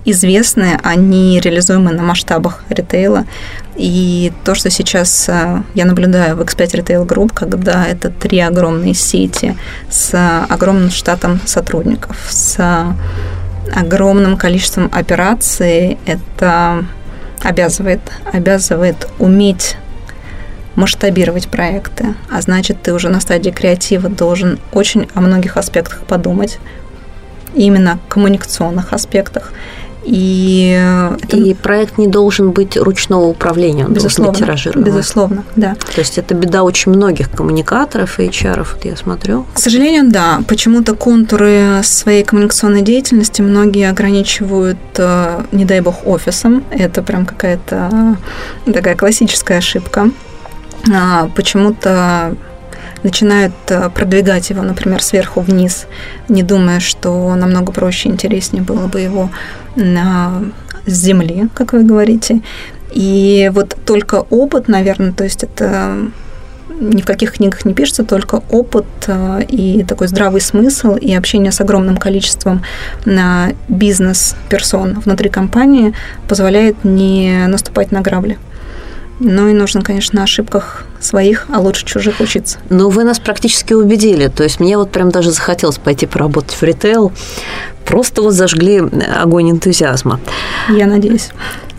известны, они реализуемы на масштабах ритейла. И то, что сейчас э, я наблюдаю в X5 Retail Group, когда это три огромные сети с огромным штатом сотрудников, с огромным количеством операций, это обязывает, обязывает уметь масштабировать проекты, а значит, ты уже на стадии креатива должен очень о многих аспектах подумать, именно коммуникационных аспектах. И, это... и проект не должен быть ручного управления, он безусловно, должен быть тиражируемый. Безусловно, да. То есть это беда очень многих коммуникаторов и HR, вот я смотрю. К сожалению, да. Почему-то контуры своей коммуникационной деятельности многие ограничивают, э, не дай бог, офисом. Это прям какая-то такая классическая ошибка. а, почему-то начинают э, продвигать его, например, сверху вниз, не думая, что намного проще и интереснее было бы его на с земли, как вы говорите. И вот только опыт, наверное, то есть это ни в каких книгах не пишется, только опыт э, и такой здравый смысл и общение с огромным количеством э, бизнес-персон внутри компании позволяет не наступать на грабли. Ну и нужно, конечно, на ошибках своих, а лучше чужих учиться. Ну, вы нас практически убедили. То есть мне вот прям даже захотелось пойти поработать в ритейл. Просто вот зажгли огонь энтузиазма. Я надеюсь.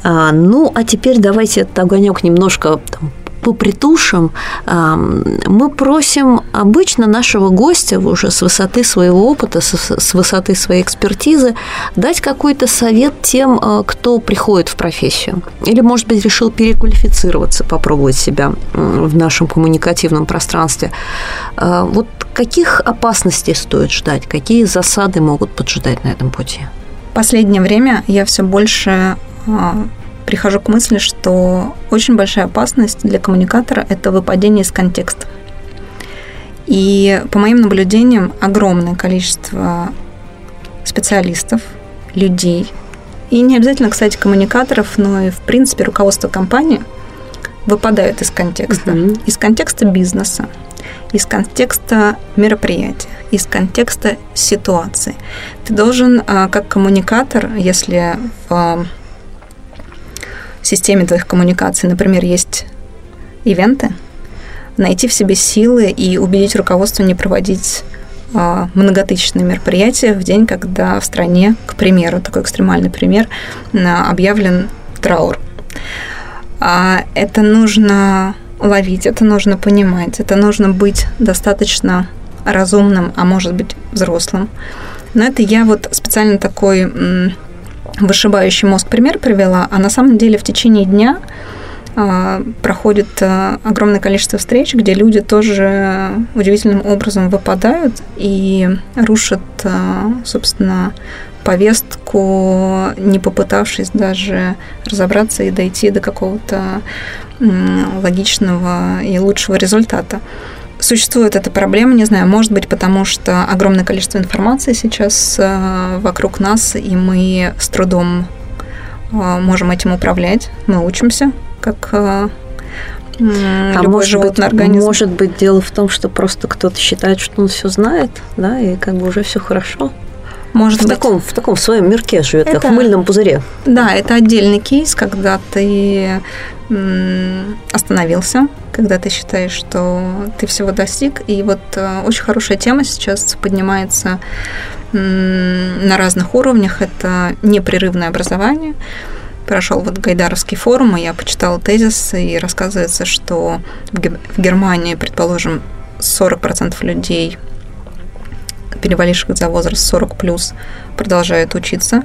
А, ну, а теперь давайте этот огонек немножко там, попритушим, мы просим обычно нашего гостя уже с высоты своего опыта, с высоты своей экспертизы дать какой-то совет тем, а, кто приходит в профессию. Или, может быть, решил переквалифицироваться, попробовать себя в нашем коммуникативном пространстве. А, вот каких опасностей стоит ждать? Какие засады могут поджидать на этом пути? В последнее время я все больше а, прихожу к мысли, что очень большая опасность для коммуникатора – это выпадение из контекста. И по моим наблюдениям, огромное количество специалистов, людей, и не обязательно, кстати, коммуникаторов, но и, в принципе, руководство компании выпадают из контекста. Mm-hmm. Из контекста бизнеса, из контекста мероприятия, из контекста ситуации. Ты должен, а, как коммуникатор, если в системе твоих коммуникаций, например, есть ивенты, найти в себе силы и убедить руководство не проводить а, многотысячные мероприятия в день, когда в стране, к примеру, такой экстремальный пример, объявлен траур. А это нужно ловить, это нужно понимать, это нужно быть достаточно разумным, а может быть взрослым. Но это я вот специально такой вышибающий мозг пример привела, а на самом деле в течение дня а, проходит а, огромное количество встреч, где люди тоже удивительным образом выпадают и рушат, а, собственно, повестку, не попытавшись даже разобраться и дойти до какого-то логичного и лучшего результата. Существует эта проблема, не знаю, может быть, потому что огромное количество информации сейчас э, вокруг нас, и мы с трудом э, можем этим управлять. Мы учимся, как э, а любой может животный быть, организм. Может быть, дело в том, что просто кто-то считает, что он все знает, да, и как бы уже все хорошо. Может в быть. таком в таком своем мирке живет, это, как в мыльном пузыре. Да, это отдельный кейс, когда ты остановился, когда ты считаешь, что ты всего достиг. И вот э, очень хорошая тема сейчас поднимается на разных уровнях. Это непрерывное образование. Прошел вот Гайдаровский форум, и я почитала тезис, и рассказывается, что в Германии, предположим, 40% людей переваливших за возраст 40 плюс продолжают учиться.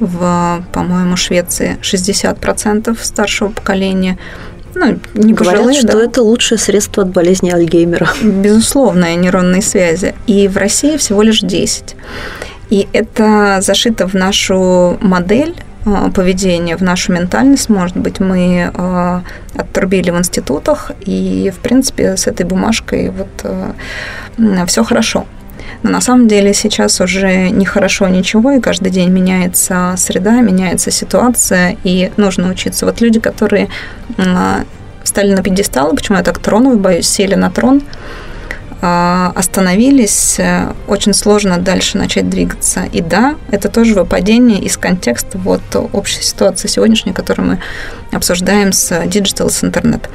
В, по-моему, Швеции 60% старшего поколения ну, не Говорят, пожилые, что да. это лучшее средство от болезни Альгеймера. Безусловно, нейронные связи. И в России всего лишь 10. И это зашито в нашу модель а, поведения, в нашу ментальность, может быть, мы э, отрубили в институтах, и, в принципе, с этой бумажкой вот э, все хорошо. Но на самом деле сейчас уже не хорошо ничего, и каждый день меняется среда, меняется ситуация, и нужно учиться. Вот люди, которые встали на пьедестал, почему я так трону, боюсь, сели на трон, а, остановились, э, очень сложно дальше начать двигаться. И да, это тоже выпадение из контекста вот общей ситуации сегодняшней, которую мы обсуждаем с Digital, с интернет.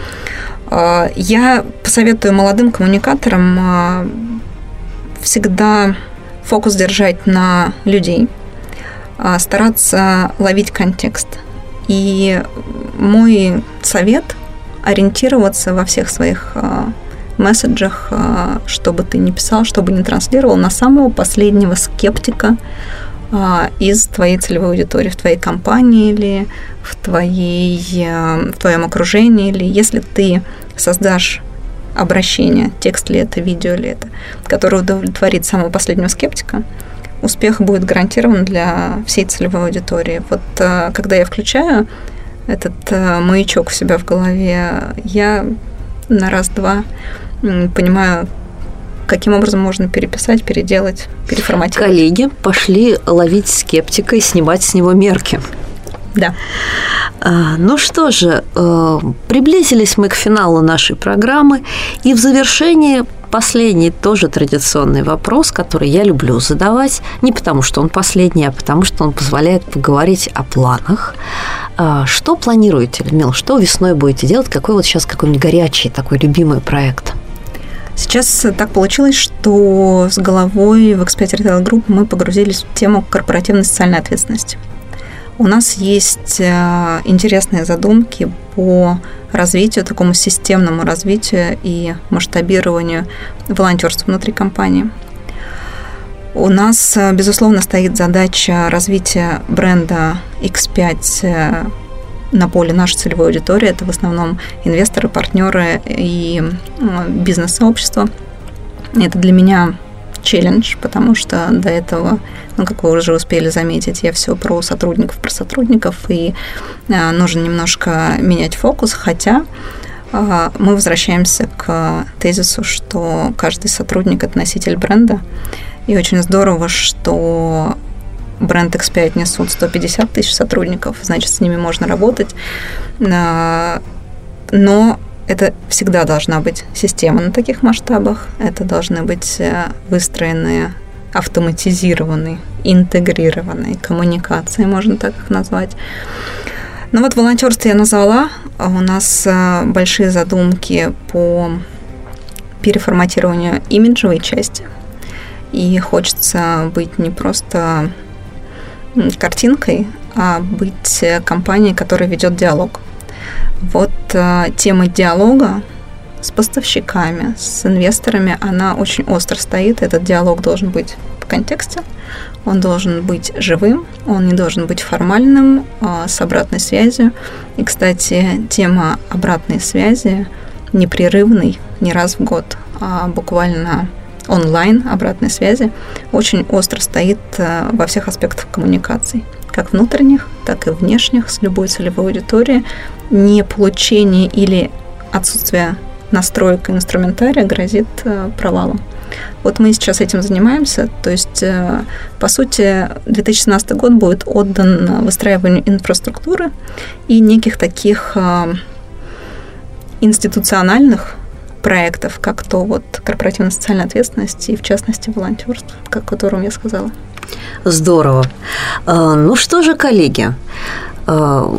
А, я посоветую молодым коммуникаторам а, всегда фокус держать на людей, а, стараться ловить контекст. И мой совет – ориентироваться во всех своих а, месседжах, а, чтобы ты не писал, чтобы не транслировал, на самого последнего скептика из твоей целевой аудитории, в твоей компании или в, твоей, в твоем окружении, или если ты создашь обращение, текст ли это, видео ли это, которое удовлетворит самого последнего скептика, успех будет гарантирован для всей целевой аудитории. Вот э, когда я включаю этот э, маячок у себя в голове, я на раз-два, понимаю, каким образом можно переписать, переделать, переформатировать. Коллеги пошли ловить скептика и снимать с него мерки. Да. А, ну что же, э, приблизились мы к финалу нашей программы, и в завершении последний тоже традиционный вопрос, который я люблю задавать, не потому что он последний, а потому что он позволяет поговорить о планах. А, что планируете, Людмила, что весной будете делать? Какой вот сейчас какой-нибудь горячий такой любимый проект? Сейчас так получилось, что с головой в X5 Retail Group мы погрузились в тему корпоративной социальной ответственности. У нас есть э, интересные задумки по развитию, такому системному развитию и масштабированию волонтерства внутри компании. У нас, э, безусловно, стоит задача развития бренда X5 э, на поле нашей целевой аудитории. Это в основном инвесторы, партнеры и бизнес-сообщество. Это для меня челлендж, потому что до этого, ну, как вы уже успели заметить, я все про сотрудников, про сотрудников, и а, нужно немножко менять фокус, хотя а, мы возвращаемся к тезису, что каждый сотрудник – это носитель бренда, и очень здорово, что бренд X5 несут 150 тысяч сотрудников, значит, с ними можно работать, а, но это всегда должна быть система на таких масштабах, это должны быть э, выстроенные автоматизированные, интегрированные коммуникации, можно так их назвать. Ну вот волонтерство я назвала. У нас э, большие задумки по переформатированию имиджевой части. И хочется быть не просто картинкой, а быть э, компанией, которая ведет диалог. Вот э, тема диалога с поставщиками, с инвесторами, она очень остро стоит. Этот диалог должен быть в контексте, он должен быть живым, он не должен быть формальным, э, с обратной связью. И, кстати, тема обратной связи непрерывный, не раз в год, а буквально онлайн обратной связи очень остро стоит э, во всех аспектах коммуникаций как внутренних, так и внешних, с любой целевой аудиторией, не получение или отсутствие настроек и инструментария грозит э, провалом. Вот мы сейчас этим занимаемся, то есть, э, по сути, 2017 год будет отдан выстраиванию инфраструктуры и неких таких э, институциональных проектов, как то вот корпоративная социальная ответственность и, в частности, волонтерство, как о котором я сказала. Здорово. А, ну что же, коллеги, а,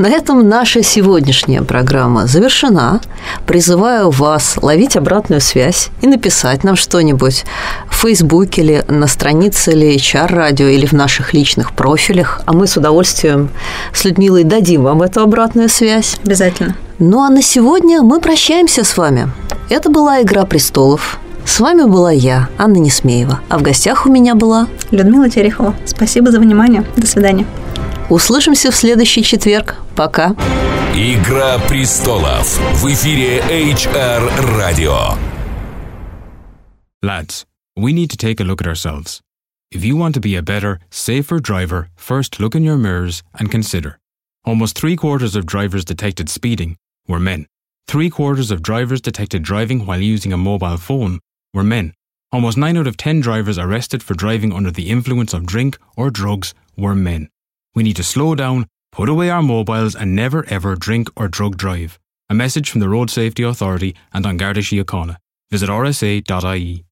на этом наша сегодняшняя программа завершена. Призываю вас ловить обратную связь и написать нам что-нибудь в Фейсбуке или на странице или HR-радио или в наших личных профилях, а мы с удовольствием с Людмилой дадим вам эту обратную связь. Обязательно. Ну а на сегодня мы прощаемся с вами. Это была «Игра престолов». С вами была я, Анна Несмеева, а в гостях у меня была Людмила Терехова. Спасибо за внимание. До свидания. Услышимся в следующий четверг. Пока. Игра престолов в эфире HR Radio. Lads, we need to take a look at ourselves. If you want to be a better, safer driver, first look in your mirrors and consider. Almost three quarters of drivers detected speeding were men. Three quarters of drivers detected driving while using a mobile phone were men. Almost 9 out of 10 drivers arrested for driving under the influence of drink or drugs were men. We need to slow down, put away our mobiles, and never ever drink or drug drive. A message from the Road Safety Authority and An Garda Síochána. Visit rsa.ie.